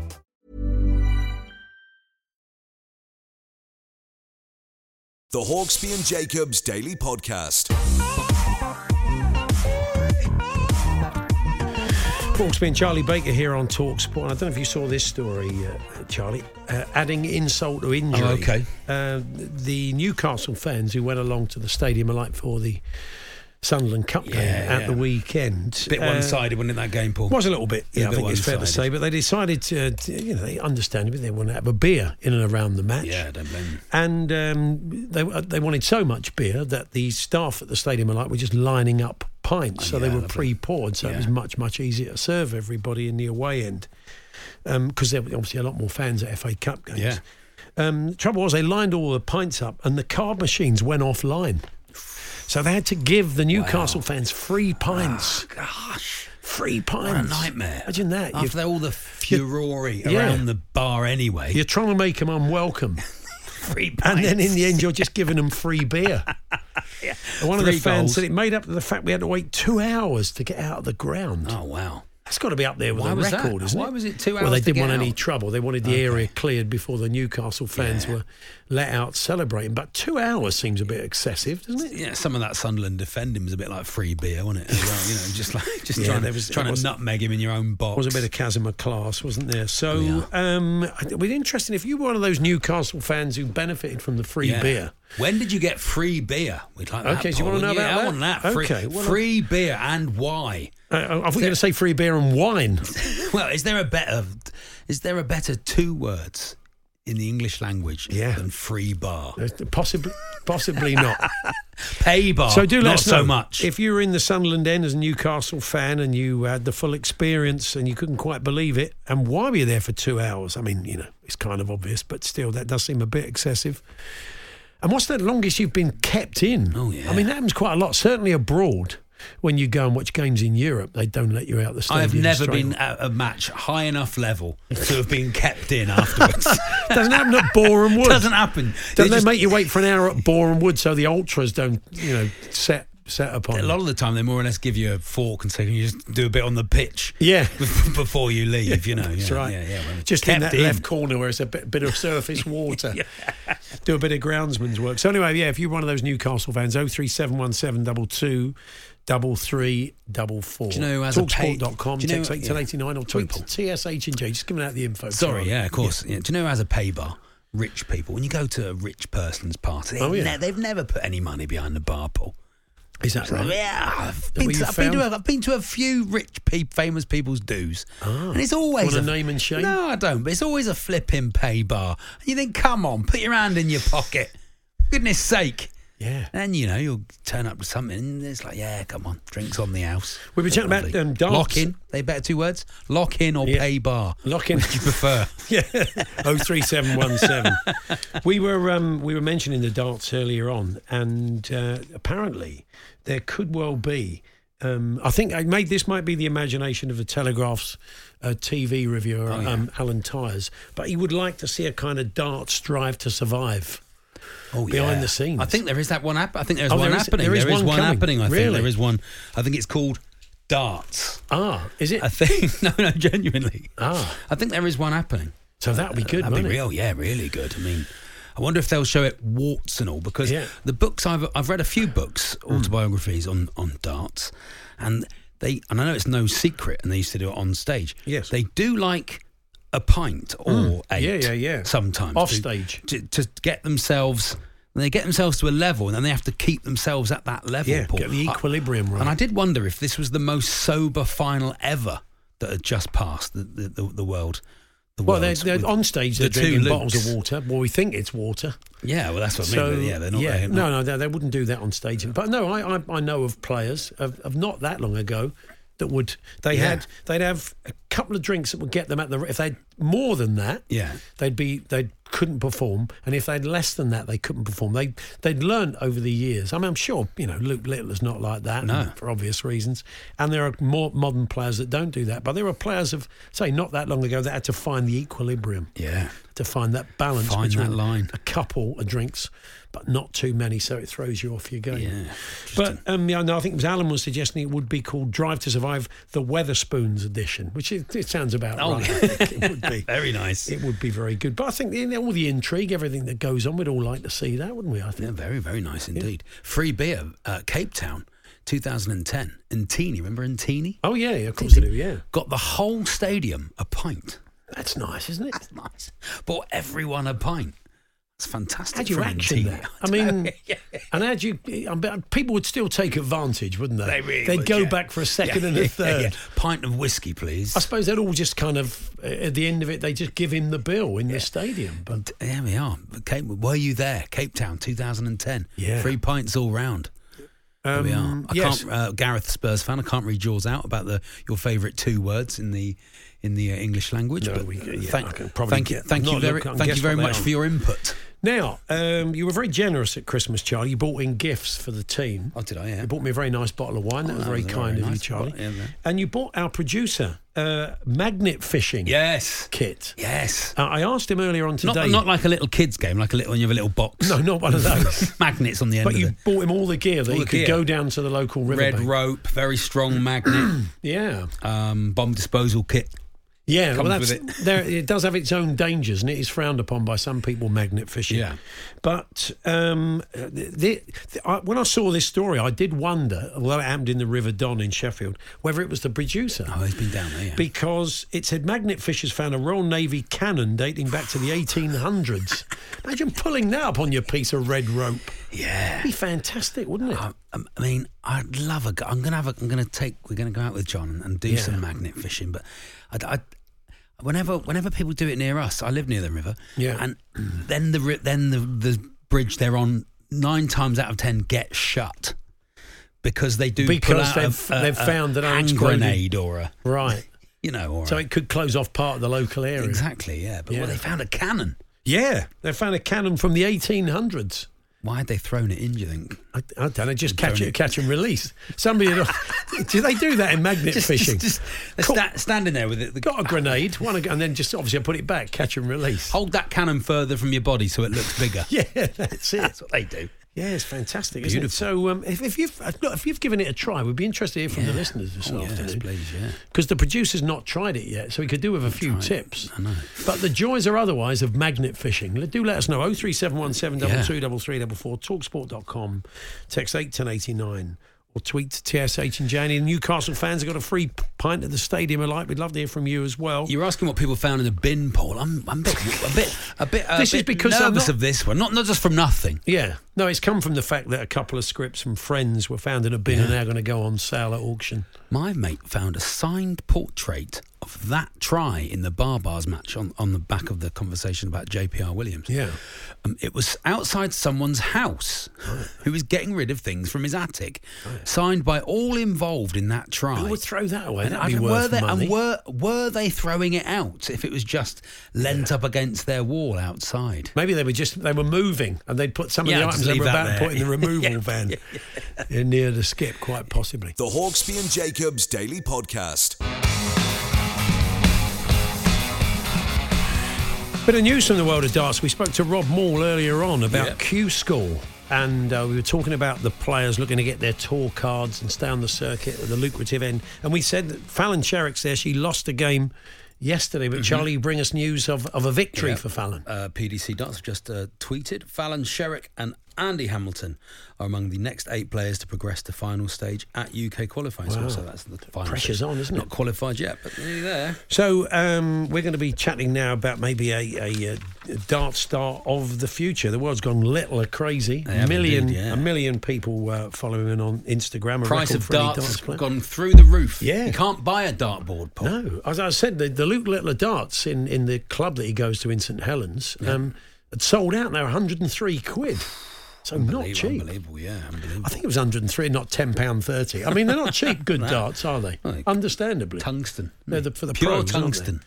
The Hawksbee and Jacobs Daily Podcast. Hawksbee and Charlie Baker here on Talksport. I don't know if you saw this story, uh, Charlie. Uh, adding insult to injury. Oh, okay. Uh, the Newcastle fans who went along to the Stadium of Light for the Sunderland Cup game Yeah, at yeah. the weekend. Bit uh, one-sided, wasn't it, that game, Paul? Was a little bit, Yeah, yeah, I think it's fair to say. But they decided to, to you know, they understand, understandably they want to have a beer in and around the match. Yeah, don't blame you. And um, they they wanted so much beer that the staff at the Stadium of Light were just lining up pints, so they were pre-poured, so it was much much easier to serve everybody in the away end. Because there were obviously a lot more fans at FA Cup games. Yeah. Um, the trouble was they lined all the pints up, and the card machines went offline. So they had to give the Newcastle fans free pints. Ah, gosh. Free What a pints. nightmare. Imagine that. After You're, all the furore Yeah. around the bar anyway. you're trying to make them unwelcome. Free pints. And then in the end, you're just giving them free beer. And one of the fans goals. said it made up for the fact we had to wait two hours to get out of the ground. Oh, wow. That's got to be up there with Why a was that? record, isn't it? Why was it two hours? Well, they to didn't want any trouble. They wanted the area cleared before the Newcastle fans Yeah. were let out celebrating. But two hours seems a bit excessive, doesn't it? Yeah, some of that Sunderland defending was a bit like free beer, wasn't it? As well, you know, just like just Yeah, trying, to, was- trying was- to nutmeg him in your own box. was a bit of chasm of class, wasn't there? So, Yeah. um, it would be interesting if you were one of those Newcastle fans who benefited from the free Yeah. beer. When did you get free beer? We'd like that. Okay, do you wanna know wouldn't about I that? want that. Free, Okay, well, free beer and why? Uh, I you were going to say free beer and wine. Well, is there a better? Is there a better two words in the English language Yeah. than free bar? Possibly, possibly not. Pay bar. So do let not us so much. if you were in the Sunderland end as a Newcastle fan and you had the full experience and you couldn't quite believe it, and why were you there for two hours? I mean, you know, it's kind of obvious, but still, that does seem a bit excessive. And what's the longest you've been kept in? Oh, yeah. I mean, that happens quite a lot, certainly abroad. When you go and watch games in Europe, they don't let you out the stadium. I have never been at a match high enough level to have been kept in afterwards. Doesn't happen at Boreham Wood. Doesn't happen. Don't they just- make you wait for an hour at Boreham Wood so the ultras don't, you know, set set upon? A lot of the time, they more or less give you a fork and say, "Can you just do a bit on the pitch?" Yeah. before you leave. You know, That's yeah, right. Yeah, yeah. well, Just in that left corner where it's a bit, bit of surface water. Do a bit of groundsman's work. So anyway, yeah, if you're one of those Newcastle fans, 03717 double two double three double four. Do you know who has a pay- Talksport.com, do you know- text 8 yeah. or tweet TSH and J. Just giving out the info. Sorry, yeah, of course. Yeah. Do you know who has a pay bar? Rich people. When you go to a rich person's party, oh, they've, Oh, yeah. ne- they've never put any money behind the bar pool. Is that So, right? Yeah, I've been, to, I've, been to a, I've been to a few rich, pe- famous people's dues, Ah. and it's always a a name and shame? No, I don't. But it's always a flipping pay bar, and you think, come on, put your hand in your pocket, goodness sake. Yeah. And you know you'll turn up to something, and it's like, yeah, come on, drinks on the house. We've been chatting about, um, darts. Lock in. They better two words. Lock in or Yeah. pay bar. Lock in. Which you prefer? Yeah, oh three seven one seven. We were um, we were mentioning the darts earlier on, and uh, apparently there could well be. Um, I think I made this might be the imagination of the Telegraph's uh, TV reviewer Oh, yeah. um, Alan Tyers, but he would like to see a kind of darts drive to survive. Oh, behind yeah. the scenes. I think there is that one. app. I think there's Oh, one there is- happening. there is There is one one happening. I think Really? there is one. I think it's called darts. Ah, is it? I think no, no, genuinely. Ah, I think there is one happening. so that would be good. That'd be it? real. Yeah, really good. I mean, I wonder if they'll show it warts and all because Yeah. Hmm. the books I've I've read a few books autobiographies on on darts, and they and I know it's no secret, and they used to do it on stage. Yes. they do like a pint or mm. eight. Yeah, yeah, yeah. Sometimes Off stage. to, to get themselves. They get themselves to a level, and then they have to keep themselves at that level. Yeah, Paul. get the I- equilibrium right. and I did wonder if this was the most sober final ever that had just passed the the, the, the world. The Well, they're, they're on stage. They're two drinking bottles of water. Well, we think it's water. Yeah, well, that's what I mean. So yeah, they're not. yeah, they're no, no, they, they wouldn't do that on stage. But no, I, I, I know of players of, of not that long ago that would they Yeah. had they'd have a couple of drinks that would get them at the if they'd more than that Yeah. they'd be they couldn't perform and if they'd less than that they couldn't perform they they'd learned over the years I mean I'm sure you know Luke Littler is not like that No. for obvious reasons and there are more modern players that don't do that but there are players of say not that long ago that had to find the equilibrium Yeah. to find that balance Find that between line. a couple of drinks, but not too many, so it throws you off your game. Yeah. But um, yeah, no, I think Alan was suggesting it would be called Drive to Survive, the Wetherspoons edition, which it, it sounds about Oh, right. I would be. Very nice. It would be very good. But I think you know, all the intrigue, everything that goes on, we'd all like to see that, wouldn't we? I Yeah, think. very, very nice indeed. Free beer, uh, Cape Town, 2010. Intini, remember Intini? Oh yeah, yeah, of course they do. Yeah, Got the whole stadium a pint. that's nice, isn't it? That's nice. Bought everyone a pint. It's fantastic. How'd you action that? I mean, and how'd you? People would still take advantage, wouldn't they? They really would go yeah. back for a second Yeah, and a third. yeah. Pint of whiskey, please. I suppose they'd all just kind of uh, at the end of it, they just give him the bill in the stadium. But There we are. Cape, were you there? Cape Town, 2010. Yeah. Free pints all round. There we are. Um, I yes. can't, uh, Gareth Spurs fan. I can't read yours out about the your favourite two words in the in the uh, English language. No, but we- yeah, thank, probably thank you, thank you very, thank you very much for your input. Now um, you were very generous at Christmas, Charlie. You bought in gifts for the team. Oh, did I? Yeah. You bought me a very nice bottle of wine. That Oh, was that very was a kind very of you, Charlie. bottle, yeah. And you bought our producer uh, magnet fishing Yes. kit. Yes. Uh, I asked him earlier on Not, today. not like a little kids game, like a little when you have a little box. no, not one of those. Magnets on the end but you it. bought him all the gear that All he could gear. go down to the local river. Red riverbank. rope, very strong magnet, Yeah. um, bomb disposal kit. Yeah, well, that's with there. It does have its own dangers, and it is frowned upon by some people. Magnet fishing. Yeah. But um, the, the, I, when I saw this story, I did wonder, although it happened in the River Don in Sheffield, whether it was the producer. Oh, he's been down there. Yeah. Because it said Magnet Fishers found a Royal Navy cannon dating back to the 1800s. Imagine pulling that up on your piece of red rope. yeah. It'd be fantastic, wouldn't it? I, um, I mean, I'd love a. I'm gonna have. A, I'm gonna take. We're gonna go out with John and do Yeah. some magnet fishing. But I, I, whenever whenever people do it near us, I live near the river. Yeah. And then the then the the bridge they're on nine times out of ten gets shut because they do Because they've- a, a, they've a found an hand grenade or a right. you know or So a, it could close off part of the local area. exactly yeah. But well, they found a cannon. Yeah, they found a cannon from the 1800s. Why had they thrown it in? Do you think? I, I don't know. Just catch it, it- catch and release. Somebody, do they do that in magnet Just- fishing? just- they're Cool. sta- standing there with it. The, Got a grenade, one, and then just obviously I put it back, catch and release. hold that cannon further from your body so it looks bigger. Yeah, that's it. That's what they do. Yeah, it's fantastic, isn't it? So, um, if, if you've uh, look, if you've given it a try, we'd be interested to hear from the listeners this Oh, yes, afternoon. please, yeah. Because the producer's not tried it yet, so we could do with a few tips. I know. But the joys are otherwise of magnet fishing. Do let us know. 03717 Yeah. 223344 talksport.com, text 81089 or tweet to TSH and Janie. The Newcastle fans have got a free pint at the Stadium of Light. We'd love to hear from you as well. You're asking what people found in the bin, Paul. I'm, I'm a bit, a bit, a bit, a This is because nervous not- of this one. Not, not just from nothing. Yeah. No, it's come from the fact that a couple of scripts from friends were found in a bin and are now going to go on sale at auction. My mate found a signed portrait of that try in the Barbars match on, on the back of the conversation about JPR Williams. Yeah. Um, it was outside someone's house who was getting rid of things from his attic, signed by all involved in that try. Who would throw that away? And That'd I be don't- worth were they, money. And were, were they throwing it out if it was just lent up against their wall outside? Maybe they were just they were moving and they'd put some of Yeah, the items they were that about to put in the removal Yeah, van uh, near the skip, quite possibly. The Hawksbee and Jacobs Daily Podcast. Bit of news from the world of darts. We spoke to Rob Maul earlier on about Yeah. Q School. And uh, we were talking about the players looking to get their tour cards and stay on the circuit at the lucrative end. And we said that Fallon Sherrock's there. She lost a game yesterday. But Charlie, bring us news of, of a victory Yeah. for Fallon. Uh, PDC Darts have just uh, tweeted Fallon Sherrock and Andy Hamilton are among the next eight players to progress to final stage at UK qualifying. Wow. So that's the final Pressure's stage. on, isn't Not qualified yet, but nearly there. So um, we're going to be chatting now about maybe a, a, a dart star of the future. The world's gone little crazy. Have million, indeed, yeah. a million people uh, following him on Instagram. A Price of darts gone through the roof. Yeah. You can't buy a dartboard, Paul. No, as I said, the, the Luke Littler darts in, in the club that he goes to in St Helens um, had sold out. They're 103 quid. So not cheap. Unbelievable, yeah, unbelievable. I think it was 103, not ten pound thirty. I mean, they're not cheap. Good darts, are they? Like Understandably, tungsten. They're the, for the Pure pros, tungsten.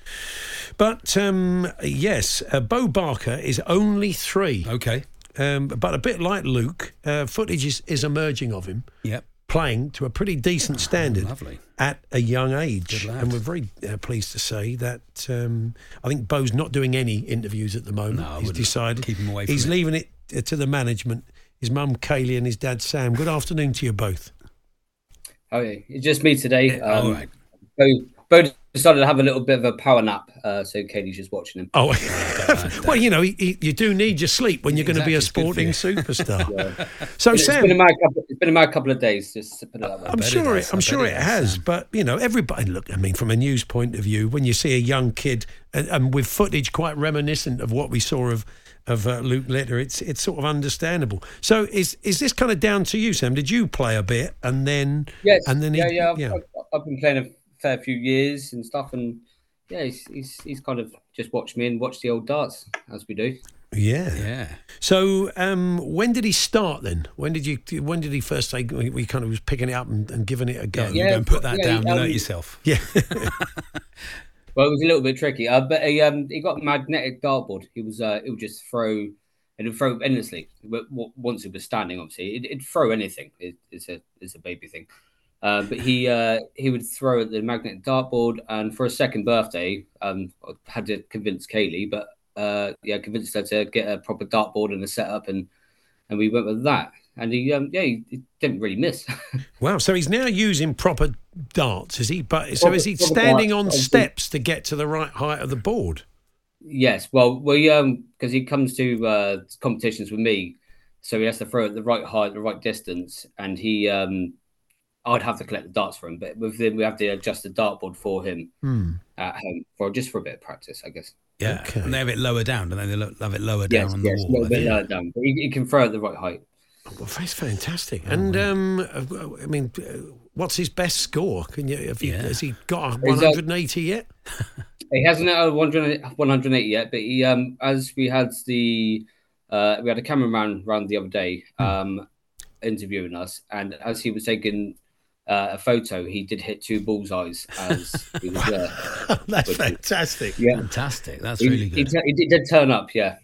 But um, yes, uh, Bo Barker is only three. Okay. Um, but a bit like Luke, uh, footage is, is emerging of him Yep. playing to a pretty decent standard Oh, at a young age. And we're very uh, pleased to say that um, I think Bo's not doing any interviews at the moment. No, he's decided Keep him away from he's it. leaving it to the management. His mum Kaylee and his dad Sam. Good afternoon to you both. Oh, yeah. It's just me today. Yeah, Um, right. Bo, Bo decided to have a little bit of a power nap, uh, so Katie's just watching him. Oh, well, you know, he, he, you do need your sleep when you're going to be a Exactly, it's good for sporting you. superstar. So, It's Sam, been a mad couple. It's been a mad couple of days. Just to put it that way. I'm bet it sure has. it, I I'm sure it it has, has, Sam. but you know, everybody. Look, I mean, from a news point of view, when you see a young kid and, and with footage quite reminiscent of what we saw of of uh, Luke Littler, it's it's sort of understandable. So, is is this kind of down to you, Sam? Did you play a bit and then Yes. and then he- yeah, yeah. I've, yeah. I've, I've been playing a fair few years and stuff, and yeah, he's, he's he's kind of just watched me and watched the old darts as we do. yeah, Yeah. So, um, when did he start then? When did you? When did he first say we we kind of was picking it up and, and giving it a go? Yeah, you Yeah, go and put that yeah, down. You know um, it yourself. Yeah. Well, it was a little bit tricky, uh, but he um he got magnetic dartboard. He was uh it would just throw it'd throw endlessly. But once it was standing, obviously, it, it'd throw anything. It, it's a it's a baby thing. Uh, but he uh, he would throw at the magnetic dartboard, and for a second birthday, um, I had to convince Kaylee, but uh, yeah, convinced her to get a proper dartboard and a setup, and and we went with that. And he um, yeah, he, he didn't really miss. Wow. So he's now using proper darts, is he? But so Proper- is he standing on obviously. steps to get to the right height of the board? Yes, well, we um because he comes to uh competitions with me, so he has to throw at the right height, the right distance, and he um I'd have to collect the darts for him, but with him we have to adjust the dartboard for him Hmm. at home for just for a bit of practice, I guess. Yeah. Okay. And they have it lower down, don't they? They have it lower Yes, down on the yes, a wall. little bit think. lower down, but he, he can throw at the right height. Well, that's fantastic. And um, uh, I mean, uh, what's his best score? Can you? Have you Yeah. Has he got a Is that- 180 yet? He hasn't had a 180 yet, but he um as we had the uh we had a cameraman around the other day um interviewing us, and as he was taking uh, a photo, he did hit two bullseyes as he was there. That's fantastic. Yeah, Fantastic. That's he, really he, good. t- he did turn up. Yeah,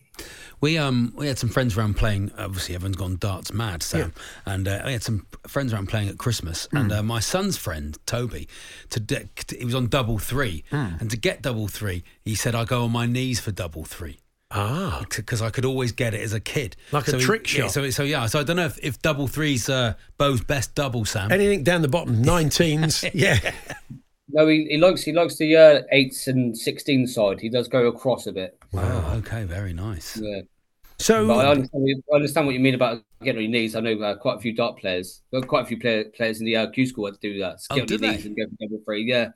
We um we had some friends around playing. Obviously, everyone's gone darts mad, Sam. And uh, I had some friends around playing at Christmas. And uh, my son's friend Toby, to, de- to he was on double three, and to get double three, he said I go on my knees for double three. Ah, because I could always get it as a kid, Like a So he- trick yeah, shot. so so yeah, so I don't know if, if double three's uh, Bo's best double, Sam. Anything down the bottom, 19s. yeah. No, he, he likes he likes the uh, eights and sixteen side. He does go across a bit. Wow. Okay. Very nice. Yeah. So But I understand, what you- I understand what you mean about getting on your knees. I know uh, quite a few dart players, well, quite a few player, players in the uh, Q school had to do that. Oh, Get on did your they? knees and go for double free. Yeah.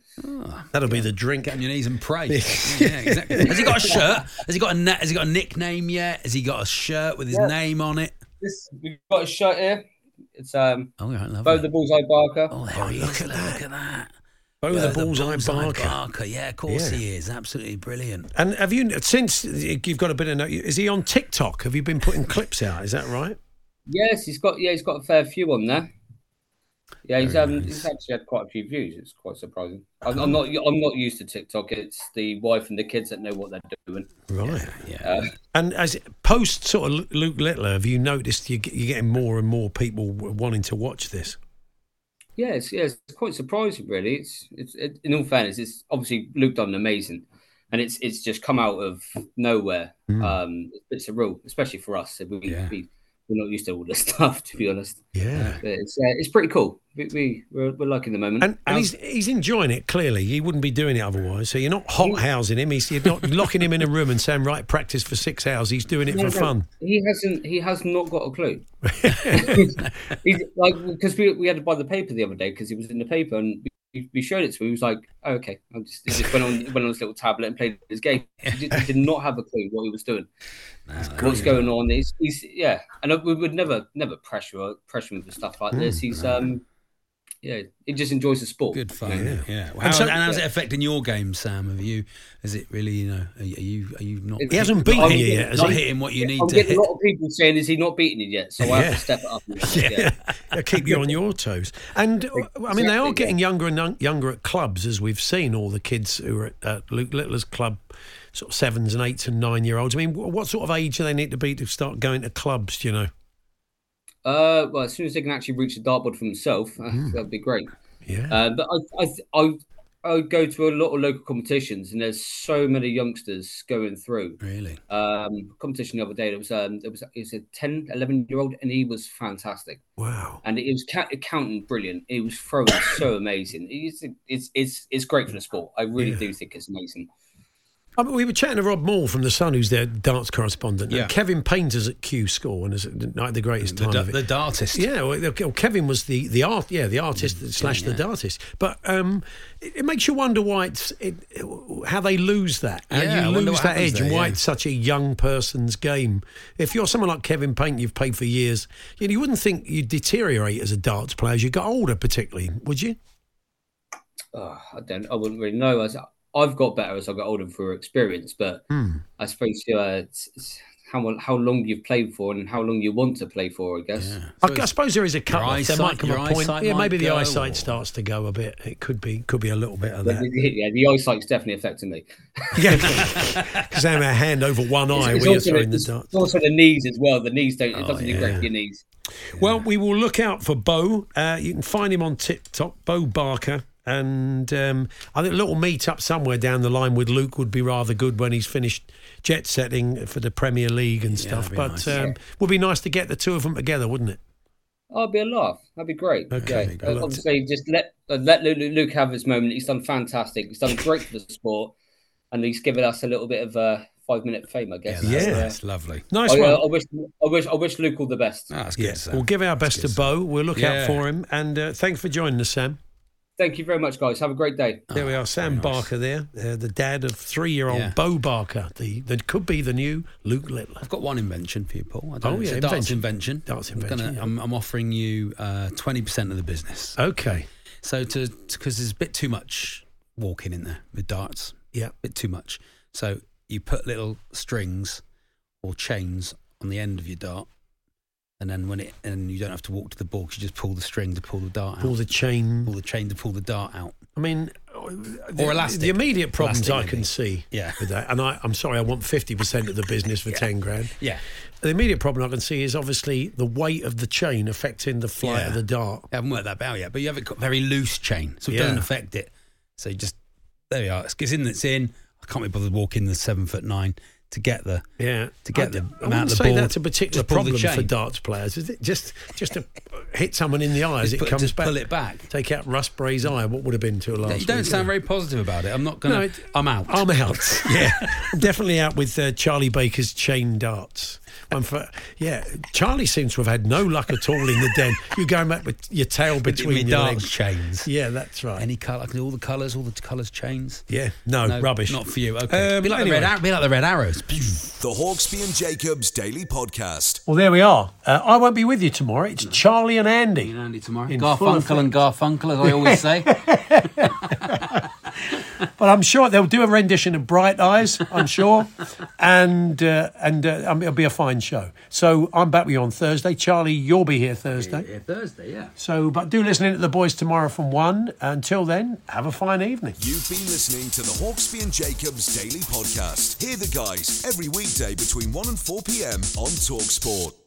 That'll be the drink. Get on your knees and pray. yeah, exactly. Has he got a shirt? Has he got a na- Has he got a nickname yet? Has he got a shirt with his Yeah. name on it? This we've got a shirt here. It's um Oh, yeah, lovely. Bo the Bullseye Barker. Oh, there he is. Look at that. Bo Yeah, the Bullseye Barker. Yeah, of course Yeah. he is. Absolutely brilliant. And have you since you've got a bit of no- is he on TikTok? Have you been putting clips out? Is that right? Yes, he's got yeah, he's got a fair few on there. Yeah, he's um he's actually had quite a few views. It's quite surprising. I'm, I'm not I'm not used to TikTok. It's the wife and the kids that know what they're doing. Right. Yeah. Uh, And as post sort of Luke Littler, have you noticed you you're getting more and more people wanting to watch this? Yeah, it's, yeah, it's quite surprising, really. It's it's it, in all fairness, it's obviously Luke done amazing, and it's it's just come out of nowhere. Mm. Um, it's surreal, especially for us. We, we we're not used to all this stuff, to be honest. Yeah. But it's uh, it's pretty cool. We, we we're, we're liking the moment. And, and he's he's enjoying it. Clearly, he wouldn't be doing it otherwise. So you're not hot housing him. He's you're not locking him in a room and saying, "Right, practice for six hours." He's doing it No, for no, fun. He hasn't. He has not got a clue. he's, he's like because we, we had to buy the paper the other day because he was in the paper and we, we showed it to him. He was like, oh, "Okay," I just, just went on went on his little tablet and played his game. He did, he did not have a clue what he was doing. What's going on? He's, he's yeah, and we would never never pressure pressure him for stuff like this. Mm, He's no. um yeah, he just enjoys the sport. Good fun. Yeah. Yeah. And How, so- and how's it affecting your game, Sam? Have you? Is it really? You know? Are you? Are you, not? He hasn't beaten you yet, Is Not he? hitting what you need I'm to getting hit. a lot of people saying, "Is he not beating it yet?" So I have to step it up. a little bit, Yeah, yeah. keep you on your toes. And uh, I mean, they are getting younger and younger at clubs, as we've seen. All the kids who are at, at Luke Littler's club, sort of sevens and eights and nine year olds. I mean, what sort of age do they need to be to start going to clubs? Do you know? Uh, well, as soon as they can actually reach the dartboard for themselves, uh, that'd be great. Yeah. Uh, but I, I, I, I go to a lot of local competitions, and there's so many youngsters going through. Really? Um, competition the other day, there was um, there was it was a 10, 11 year old, and he was fantastic. Wow. And it was ca- counting brilliant. He was throwing so amazing. It's, it's it's it's great for the sport. I really Yeah. do think it's amazing. I mean, we were chatting to Rob Maul from The Sun, who's their darts correspondent. and Yeah. Kevin Painter's at Q School and is at night the greatest The time da- of it. the dartist. Yeah, well, well, Kevin was the, the art, yeah, the artist slash the yeah. dartist. But um, it, it makes you wonder why it's it, how they lose that, how Yeah, I you wonder lose that happens edge, and there, why yeah. it's such a young person's game. If you're someone like Kevin Paint, you've played for years, you, know, you wouldn't think you'd deteriorate as a darts player as you got older, particularly, would you? Oh, I don't. I wouldn't really know. As I've got better as I got older through experience, but Hmm. I suppose uh, it's, it's how how long you've played for and how long you want to play for. I guess. I, I suppose there is a cut off. There eyesight- might come a point. Yeah, maybe the eyesight or- starts to go a bit. It could be could be a little bit of that. the- yeah, the eyesight's definitely affecting me. Yeah, because I have a hand over one eye It's, when you're also, throwing the it's dart. also the knees as well. The knees don't. It Oh, doesn't do yeah. your knees. Well, we will look out for Bo. Uh, you can find him on TikTok, Bo Barker. And um, I think a little meet up somewhere down the line with Luke would be rather good when he's finished jet setting for the Premier League and stuff. But nice. um, would be nice to get the two of them together, wouldn't it? Oh, it'd be a laugh. That'd be great. Okay, Yeah. well, Uh, obviously, just let uh, let Luke, Luke have his moment. He's done fantastic. He's done great for the sport, and he's given us a little bit of uh, five minute fame, I guess. Yeah, So, uh, That's lovely. Nice I, one. uh, I wish I wish I wish Luke all the best. Ah, that's yeah, good. Sam. we'll give our best to Bo. We'll look out for him. And uh, thanks for joining us, Sam. Thank you very much, guys. Have a great day. There we are, Sam Barker there, uh, the dad of three-year-old Yeah. Bo Barker, the that could be the new Luke Littler. I've got one invention for you, Paul. I don't Oh, know, it's yeah, a darts invention. Darts I'm, invention, gonna, yeah. I'm, I'm offering you uh, twenty percent of the business. Okay. So to because there's a bit too much walking in there with darts. Yeah. a bit too much. So you put little strings or chains on the end of your dart, and then when it and you don't have to walk to the ball, you just pull the string to pull the dart Pull the chain. Pull the chain to pull the dart out. I mean, the, elastic. The immediate problems Elastic, I maybe. can see Yeah. with that, and I, I'm sorry, I want 50% of the business for 10 grand. Yeah. The immediate problem I can see is obviously the weight of the chain affecting the flight Yeah. of the dart. I haven't worked that out yet, but you have it got very loose chain, so it doesn't affect it. So you just there we are. It's in. It's in. I can't be bothered walking the seven foot nine to get the Yeah, to get I, the I amount wouldn't of say ball. that's a particular problem for darts players, is it? Just just to hit someone in the eye as it put- comes just back. pull it back. Take out Russ Bray's eye. What would have been to a last? you don't week, sound yeah. very positive about it. I'm not gonna. No, it- I'm out. I'm out. yeah, I'm definitely out with uh, Charlie Baker's chain darts. One for yeah. Charlie seems to have had no luck at all in the den. You're going back with your tail between my your darts legs. chains. Yeah, that's right. Any colour, I can do all the colours, all the colours chains. Yeah, no, rubbish. Not for you. Okay. Um, be like anyway. the red. Be like the red arrows. The Hawksbee and Jacobs Daily Podcast. Well, there we are. Uh, I won't be with you tomorrow. It's Charlie and Andy. And Andy tomorrow. In full Garfunkel and Garfunkel, as I always say. But I'm sure they'll do a rendition of Bright Eyes. I'm sure, and uh, and uh, um, it'll be a fine show. So I'm back with you on Thursday. Charlie, you'll be here Thursday. yeah, Thursday. Yeah. So, but do listen in to the boys tomorrow from one. Until then, have a fine evening. You've been listening to the Hawksbee and Jacobs Daily Podcast. Hear the guys every weekday between 1 and 4 p.m. on Talksport.